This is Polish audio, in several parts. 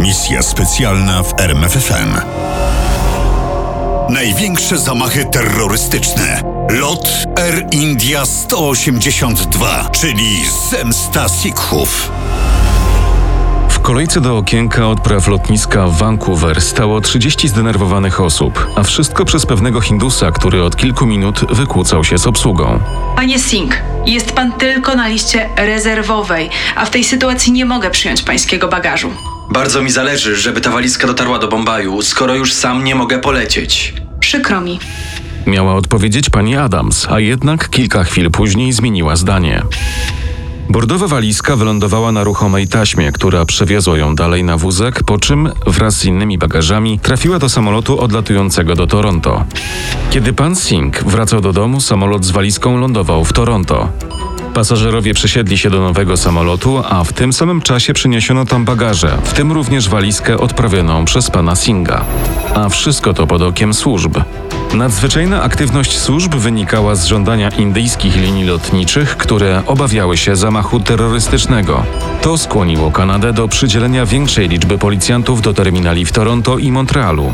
Misja specjalna w RMFFM. Największe zamachy terrorystyczne. Lot Air India 182, czyli zemsta Sikhów. W kolejce do okienka odpraw lotniska Vancouver stało 30 zdenerwowanych osób, a wszystko przez pewnego Hindusa, który od kilku minut wykłócał się z obsługą. Panie Singh, jest pan tylko na liście rezerwowej, a w tej sytuacji nie mogę przyjąć pańskiego bagażu. Bardzo mi zależy, żeby ta walizka dotarła do Bombaju, skoro już sam nie mogę polecieć. Przykro mi. Miała odpowiedzieć pani Adams, a jednak kilka chwil później zmieniła zdanie. Bordowa walizka wylądowała na ruchomej taśmie, która przewiozła ją dalej na wózek, po czym wraz z innymi bagażami trafiła do samolotu odlatującego do Toronto. Kiedy pan Singh wracał do domu, samolot z walizką lądował w Toronto. Pasażerowie przesiedli się do nowego samolotu, a w tym samym czasie przyniesiono tam bagaże, w tym również walizkę odprawioną przez pana Singa. A wszystko to pod okiem służb. Nadzwyczajna aktywność służb wynikała z żądania indyjskich linii lotniczych, które obawiały się zamachu terrorystycznego. To skłoniło Kanadę do przydzielenia większej liczby policjantów do terminali w Toronto i Montrealu.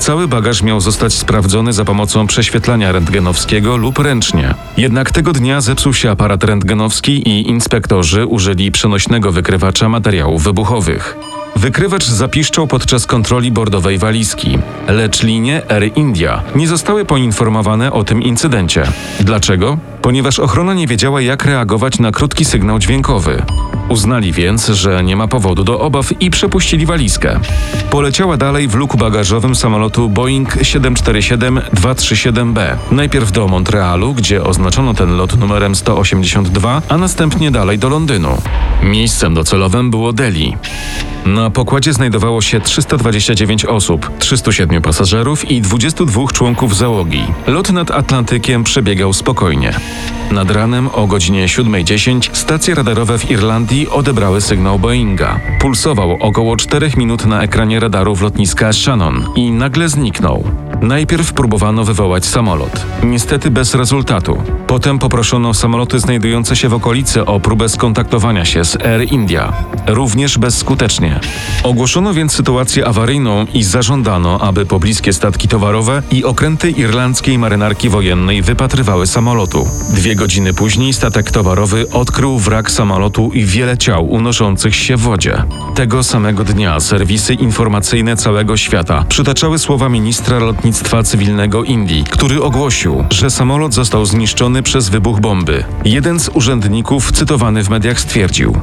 Cały bagaż miał zostać sprawdzony za pomocą prześwietlania rentgenowskiego lub ręcznie. Jednak tego dnia zepsuł się aparat rentgenowski i inspektorzy użyli przenośnego wykrywacza materiałów wybuchowych. Wykrywacz zapiszczał podczas kontroli bordowej walizki, lecz linie Air India nie zostały poinformowane o tym incydencie. Dlaczego? Ponieważ ochrona nie wiedziała, jak reagować na krótki sygnał dźwiękowy. Uznali więc, że nie ma powodu do obaw i przepuścili walizkę. Poleciała dalej w luku bagażowym samolotu Boeing 747-237B. Najpierw do Montrealu, gdzie oznaczono ten lot numerem 182, a następnie dalej do Londynu. Miejscem docelowym było Delhi. Na pokładzie znajdowało się 329 osób, 307 pasażerów i 22 członków załogi. Lot nad Atlantykiem przebiegał spokojnie. Yeah. Nad ranem o godzinie 7.10 stacje radarowe w Irlandii odebrały sygnał Boeinga. Pulsował około 4 minut na ekranie radarów lotniska Shannon i nagle zniknął. Najpierw próbowano wywołać samolot. Niestety bez rezultatu. Potem poproszono samoloty znajdujące się w okolicy o próbę skontaktowania się z Air India. Również bezskutecznie. Ogłoszono więc sytuację awaryjną i zażądano, aby pobliskie statki towarowe i okręty irlandzkiej marynarki wojennej wypatrywały samolotu. Dwie godziny później statek towarowy odkrył wrak samolotu i wiele ciał unoszących się w wodzie. Tego samego dnia serwisy informacyjne całego świata przytaczały słowa ministra lotnictwa cywilnego Indii, który ogłosił, że samolot został zniszczony przez wybuch bomby. Jeden z urzędników cytowany w mediach stwierdził: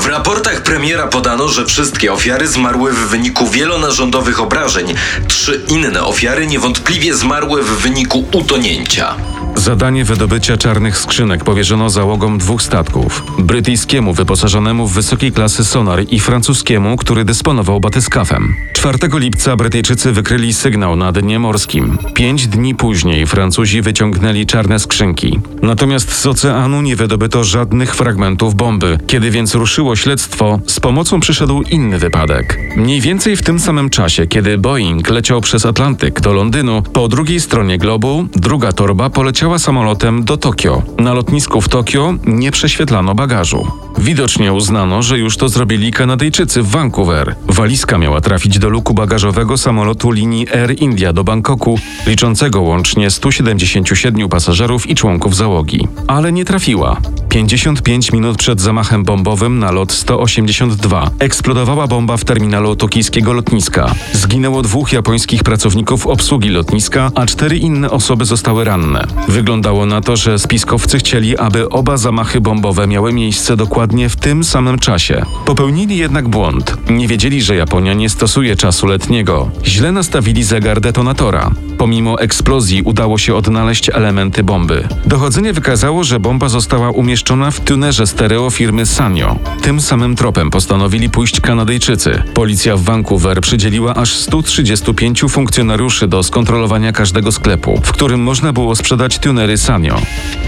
W raportach premiera podano, że wszystkie ofiary zmarły w wyniku wielonarządowych obrażeń. Trzy inne ofiary niewątpliwie zmarły w wyniku utonięcia. Zadanie wydobycia czarnych skrzynek powierzono załogom dwóch statków: brytyjskiemu wyposażonemu w wysokiej klasy sonar i francuskiemu, który dysponował batyskafem. 4 lipca Brytyjczycy wykryli sygnał na dnie morskim. Pięć dni później Francuzi wyciągnęli czarne skrzynki. Natomiast z oceanu nie wydobyto żadnych fragmentów bomby. Kiedy więc ruszyło śledztwo, z pomocą przyszedł inny wypadek. Mniej więcej w tym samym czasie, kiedy Boeing leciał przez Atlantyk do Londynu, po drugiej stronie globu druga torba poleciała samolotem do Tokio. Na lotnisku w Tokio nie prześwietlano bagażu. Widocznie uznano, że już to zrobili Kanadyjczycy w Vancouver. Walizka miała trafić do luku bagażowego samolotu linii Air India do Bangkoku, liczącego łącznie 177 pasażerów i członków załogi. Ale nie trafiła. 55 minut przed zamachem bombowym na lot 182 eksplodowała bomba w terminalu tokijskiego lotniska. Zginęło dwóch japońskich pracowników obsługi lotniska, a cztery inne osoby zostały ranne. Wyglądało na to, że spiskowcy chcieli, aby oba zamachy bombowe miały miejsce dokładnie w tym samym czasie. Popełnili jednak błąd. Nie wiedzieli, że Japonia nie stosuje czasu letniego. Źle nastawili zegar detonatora. Pomimo eksplozji udało się odnaleźć elementy bomby. Dochodzenie wykazało, że bomba została umieszczona w tunerze stereo firmy Sanyo. Tym samym tropem postanowili pójść Kanadyjczycy. Policja w Vancouver przydzieliła aż 135 funkcjonariuszy do skontrolowania każdego sklepu, w którym można było sprzedać tunery Sanyo.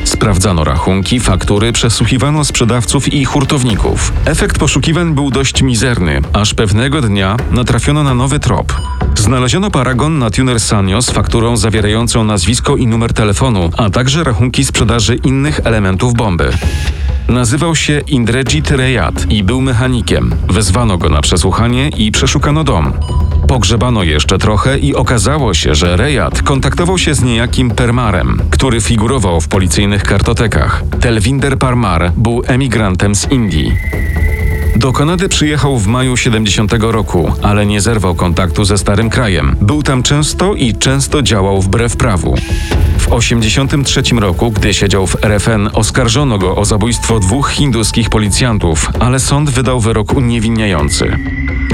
Sprawdzano rachunki, faktury, przesłuchiwano sprzedawców i hurtowników. Efekt poszukiwań był dość mizerny, aż pewnego dnia natrafiono na nowy trop. Znaleziono paragon na tuner Sanyo z fakturą zawierającą nazwisko i numer telefonu, a także rachunki sprzedaży innych elementów bomby. Nazywał się Indrejit Rejat i był mechanikiem. Wezwano go na przesłuchanie i przeszukano dom. Pogrzebano jeszcze trochę i okazało się, że Rejat kontaktował się z niejakim Permarem, który figurował w policyjnych kartotekach. Telwinder Parmar był emigrantem z Indii. Do Kanady przyjechał w maju 70 roku, ale nie zerwał kontaktu ze starym krajem. Był tam często i często działał wbrew prawu. W 83 roku, gdy siedział w RFN, oskarżono go o zabójstwo dwóch hinduskich policjantów, ale sąd wydał wyrok uniewinniający.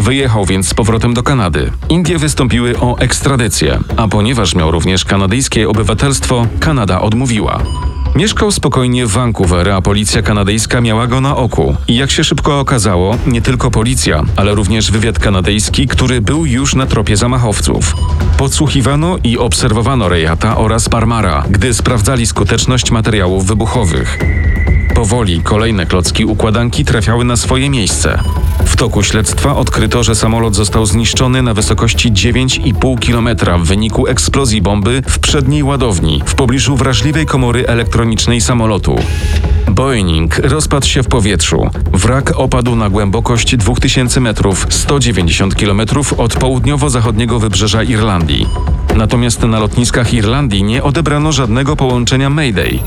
Wyjechał więc z powrotem do Kanady. Indie wystąpiły o ekstradycję, a ponieważ miał również kanadyjskie obywatelstwo, Kanada odmówiła. Mieszkał spokojnie w Vancouver, a policja kanadyjska miała go na oku. I jak się szybko okazało, nie tylko policja, ale również wywiad kanadyjski, który był już na tropie zamachowców. Podsłuchiwano i obserwowano Rejata oraz Parmara, gdy sprawdzali skuteczność materiałów wybuchowych. Powoli kolejne klocki układanki trafiały na swoje miejsce. W toku śledztwa odkryto, że samolot został zniszczony na wysokości 9,5 km w wyniku eksplozji bomby w przedniej ładowni w pobliżu wrażliwej komory elektronicznej samolotu. Boeing rozpadł się w powietrzu. Wrak opadł na głębokość 2000 metrów, 190 km od południowo-zachodniego wybrzeża Irlandii. Natomiast na lotniskach Irlandii nie odebrano żadnego połączenia Mayday.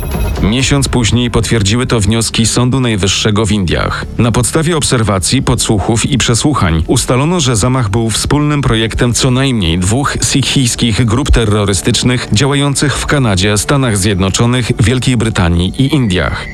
Miesiąc później potwierdziły to wnioski Sądu Najwyższego w Indiach. Na podstawie obserwacji, podsłuchów i przesłuchań ustalono, że zamach był wspólnym projektem co najmniej dwóch sikhijskich grup terrorystycznych działających w Kanadzie, Stanach Zjednoczonych, Wielkiej Brytanii i Indiach.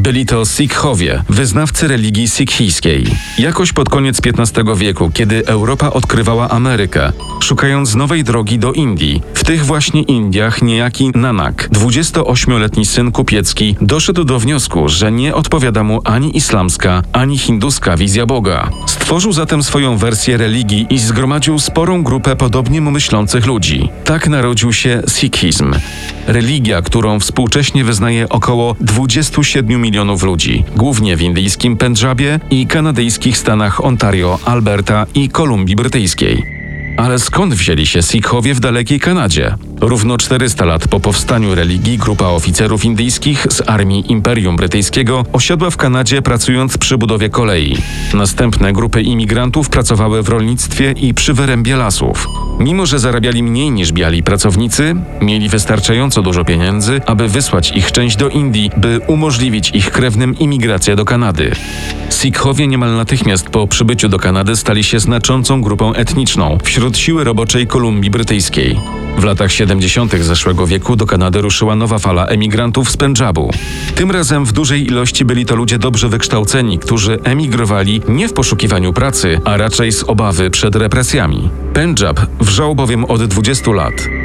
Byli to Sikhowie, wyznawcy religii sikhijskiej. Jakoś pod koniec XV wieku, kiedy Europa odkrywała Amerykę, szukając nowej drogi do Indii, w tych właśnie Indiach niejaki Nanak, 28-letni syn kupiecki, doszedł do wniosku, że nie odpowiada mu ani islamska, ani hinduska wizja Boga. Stworzył zatem swoją wersję religii i zgromadził sporą grupę podobnie mu myślących ludzi. Tak narodził się Sikhizm. Religia, którą współcześnie wyznaje około 27 milionów ludzi, głównie w indyjskim Pendżabie i kanadyjskich stanach Ontario, Alberta i Kolumbii Brytyjskiej. Ale skąd wzięli się Sikhowie w dalekiej Kanadzie? Równo 400 lat po powstaniu religii grupa oficerów indyjskich z armii Imperium Brytyjskiego osiadła w Kanadzie pracując przy budowie kolei. Następne grupy imigrantów pracowały w rolnictwie i przy wyrębie lasów. Mimo, że zarabiali mniej niż biali pracownicy, mieli wystarczająco dużo pieniędzy, aby wysłać ich część do Indii, by umożliwić ich krewnym imigrację do Kanady. Sikhowie niemal natychmiast po przybyciu do Kanady stali się znaczącą grupą etniczną wśród siły roboczej Kolumbii Brytyjskiej. W latach 70. zeszłego wieku do Kanady ruszyła nowa fala emigrantów z Pendżabu. Tym razem w dużej ilości byli to ludzie dobrze wykształceni, którzy emigrowali nie w poszukiwaniu pracy, a raczej z obawy przed represjami. Pendżab wrzał bowiem od 20 lat.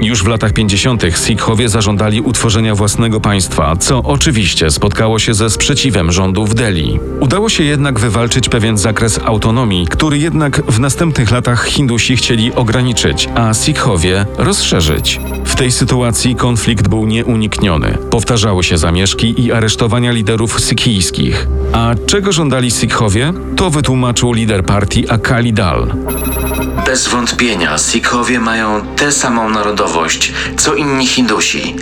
Już w latach 50. Sikhowie zażądali utworzenia własnego państwa, co oczywiście spotkało się ze sprzeciwem rządu w Delhi. Udało się jednak wywalczyć pewien zakres autonomii, który jednak w następnych latach Hindusi chcieli ograniczyć, a Sikhowie rozszerzyć. W tej sytuacji konflikt był nieunikniony. Powtarzały się zamieszki i aresztowania liderów sikhijskich. A czego żądali Sikhowie? To wytłumaczył lider partii Akali Dal. Bez wątpienia Sikhowie mają tę samą narodowość, co inni Hindusi.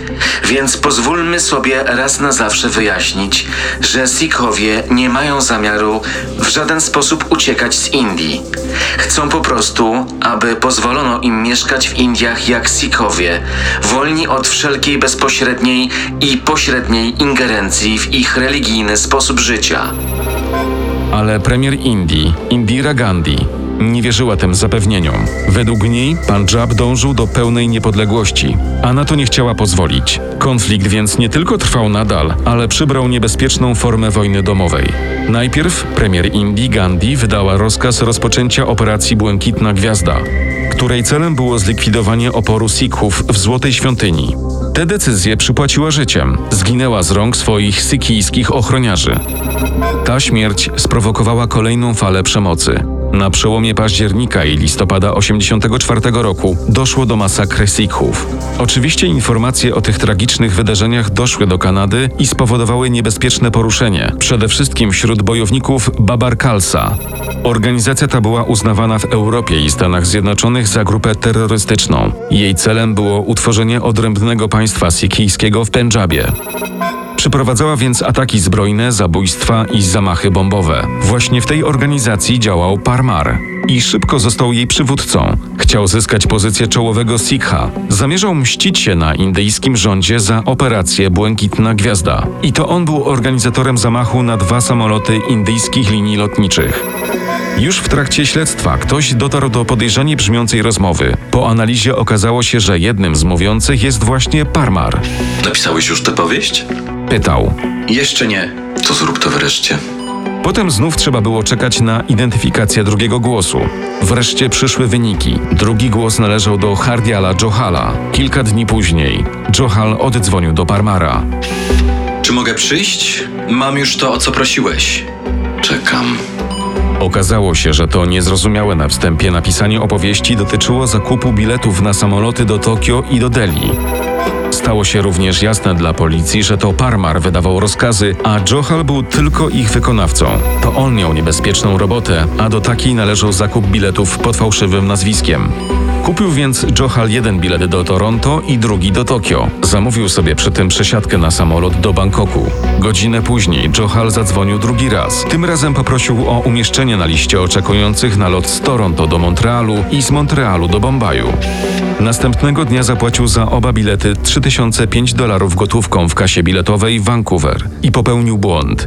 Więc pozwólmy sobie raz na zawsze wyjaśnić, że Sikhowie nie mają zamiaru w żaden sposób uciekać z Indii. Chcą po prostu, aby pozwolono im mieszkać w Indiach jak Sikhowie, wolni od wszelkiej bezpośredniej i pośredniej ingerencji w ich religijny sposób życia. Ale premier Indii, Indira Gandhi, nie wierzyła tym zapewnieniom. Według niej Punjab dążył do pełnej niepodległości, a na to nie chciała pozwolić. Konflikt więc nie tylko trwał nadal, ale przybrał niebezpieczną formę wojny domowej. Najpierw premier Indii Gandhi wydała rozkaz rozpoczęcia operacji Błękitna Gwiazda, której celem było zlikwidowanie oporu Sikhów w Złotej Świątyni. Tę decyzję przypłaciła życiem. Zginęła z rąk swoich sykijskich ochroniarzy. Ta śmierć sprowokowała kolejną falę przemocy. Na przełomie października i listopada 84 roku doszło do masakry Sikhów. Oczywiście informacje o tych tragicznych wydarzeniach doszły do Kanady i spowodowały niebezpieczne poruszenie, przede wszystkim wśród bojowników Babar Khalsa. Organizacja ta była uznawana w Europie i Stanach Zjednoczonych za grupę terrorystyczną. Jej celem było utworzenie odrębnego państwa sikhijskiego w Pendżabie. Przeprowadzała więc ataki zbrojne, zabójstwa i zamachy bombowe. Właśnie w tej organizacji działał Parmar i szybko został jej przywódcą. Chciał zyskać pozycję czołowego Sikha. Zamierzał mścić się na indyjskim rządzie za operację Błękitna Gwiazda. I to on był organizatorem zamachu na dwa samoloty indyjskich linii lotniczych. Już w trakcie śledztwa ktoś dotarł do podejrzanie brzmiącej rozmowy. Po analizie okazało się, że jednym z mówiących jest właśnie Parmar. Napisałeś już tę powieść? Pytał. Jeszcze nie. To zrób to wreszcie. Potem znów trzeba było czekać na identyfikację drugiego głosu. Wreszcie przyszły wyniki. Drugi głos należał do Hardiala Johala. Kilka dni później Johal oddzwonił do Parmara. Czy mogę przyjść? Mam już to, o co prosiłeś. Czekam. Okazało się, że to niezrozumiałe na wstępie napisanie opowieści dotyczyło zakupu biletów na samoloty do Tokio i do Delhi. Stało się również jasne dla policji, że to Parmar wydawał rozkazy, a Johal był tylko ich wykonawcą. To on miał niebezpieczną robotę, a do takiej należał zakup biletów pod fałszywym nazwiskiem. Kupił więc Johal jeden bilet do Toronto i drugi do Tokio. Zamówił sobie przy tym przesiadkę na samolot do Bangkoku. Godzinę później Johal zadzwonił drugi raz. Tym razem poprosił o umieszczenie na liście oczekujących na lot z Toronto do Montrealu i z Montrealu do Bombaju. Następnego dnia zapłacił za oba bilety 3005 dolarów gotówką w kasie biletowej Vancouver i popełnił błąd.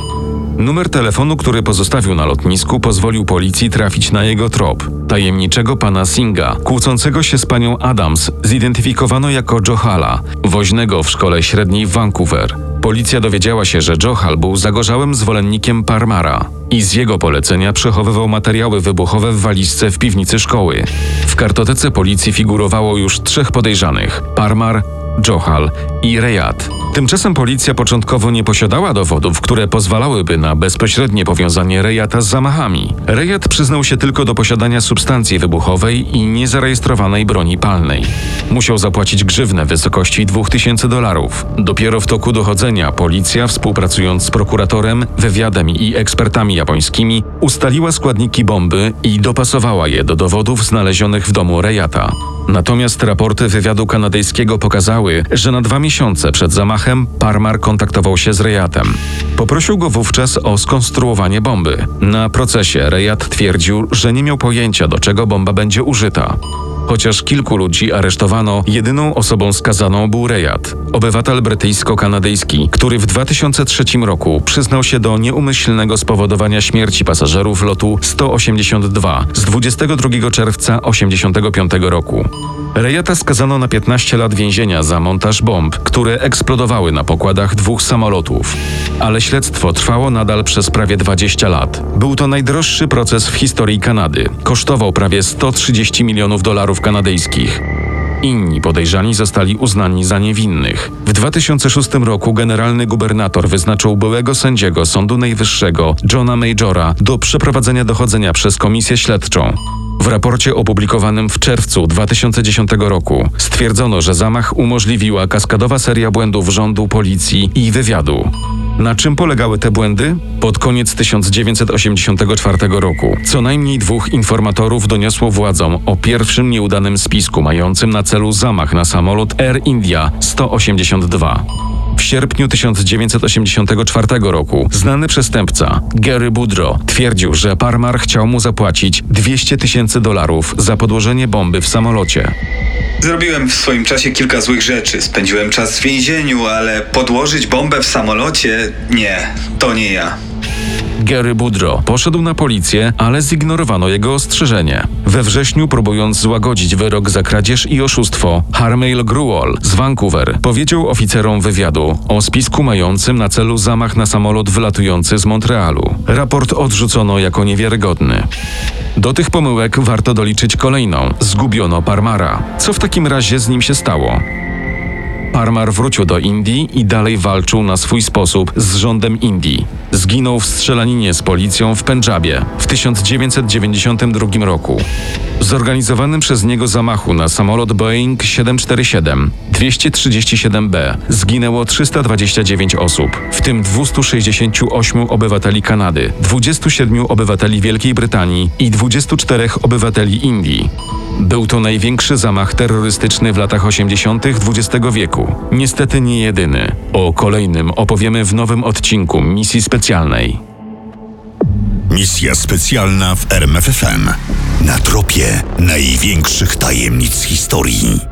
Numer telefonu, który pozostawił na lotnisku, pozwolił policji trafić na jego trop. Tajemniczego pana Singa, kłócącego się z panią Adams, zidentyfikowano jako Johala, woźnego w szkole średniej w Vancouver. Policja dowiedziała się, że Johal był zagorzałym zwolennikiem Parmara i z jego polecenia przechowywał materiały wybuchowe w walizce w piwnicy szkoły. W kartotece policji figurowało już trzech podejrzanych: Parmar, Johal i Rejat. Tymczasem policja początkowo nie posiadała dowodów, które pozwalałyby na bezpośrednie powiązanie Rejata z zamachami. Rejat przyznał się tylko do posiadania substancji wybuchowej i niezarejestrowanej broni palnej. Musiał zapłacić grzywnę w wysokości 2000 dolarów. Dopiero w toku dochodzenia policja, współpracując z prokuratorem, wywiadem i ekspertami japońskimi, ustaliła składniki bomby i dopasowała je do dowodów znalezionych w domu Rejata. Natomiast raporty wywiadu kanadyjskiego pokazały, że na dwa miesiące przed zamachem Parmar kontaktował się z Rejatem. Poprosił go wówczas o skonstruowanie bomby. Na procesie Rejat twierdził, że nie miał pojęcia, do czego bomba będzie użyta. Chociaż kilku ludzi aresztowano, jedyną osobą skazaną był Rejat, obywatel brytyjsko-kanadyjski, który w 2003 roku przyznał się do nieumyślnego spowodowania śmierci pasażerów lotu 182 z 22 czerwca 1985 roku. Rejata skazano na 15 lat więzienia za montaż bomb, które eksplodowały na pokładach dwóch samolotów. Ale śledztwo trwało nadal przez prawie 20 lat. Był to najdroższy proces w historii Kanady. Kosztował prawie 130 milionów dolarów kanadyjskich. Inni podejrzani zostali uznani za niewinnych. W 2006 roku generalny gubernator wyznaczył byłego sędziego Sądu Najwyższego Johna Majora do przeprowadzenia dochodzenia przez komisję śledczą. W raporcie opublikowanym w czerwcu 2010 roku stwierdzono, że zamach umożliwiła kaskadowa seria błędów rządu, policji i wywiadu. Na czym polegały te błędy? Pod koniec 1984 roku co najmniej dwóch informatorów doniosło władzom o pierwszym nieudanym spisku mającym na celu zamach na samolot Air India 182. W sierpniu 1984 roku znany przestępca Gary Boudreau twierdził, że Parmar chciał mu zapłacić 200 tysięcy dolarów za podłożenie bomby w samolocie. Zrobiłem w swoim czasie kilka złych rzeczy. Spędziłem czas w więzieniu, ale podłożyć bombę w samolocie? Nie, to nie ja. Gary Boudreau poszedł na policję, ale zignorowano jego ostrzeżenie. We wrześniu, próbując złagodzić wyrok za kradzież i oszustwo, Harmail Gruol z Vancouver powiedział oficerom wywiadu o spisku mającym na celu zamach na samolot wylatujący z Montrealu. Raport odrzucono jako niewiarygodny. Do tych pomyłek warto doliczyć kolejną. Zgubiono Parmara. Co w takim razie z nim się stało? Parmar wrócił do Indii i dalej walczył na swój sposób z rządem Indii. Zginął w strzelaninie z policją w Pendżabie w 1992 roku. Zorganizowanym przez niego zamachu na samolot Boeing 747 237B zginęło 329 osób, w tym 268 obywateli Kanady, 27 obywateli Wielkiej Brytanii i 24 obywateli Indii. Był to największy zamach terrorystyczny w latach 80. XX wieku. Niestety nie jedyny. O kolejnym opowiemy w nowym odcinku misji specjalnej. Misja specjalna w RMFFM. Na tropie największych tajemnic historii.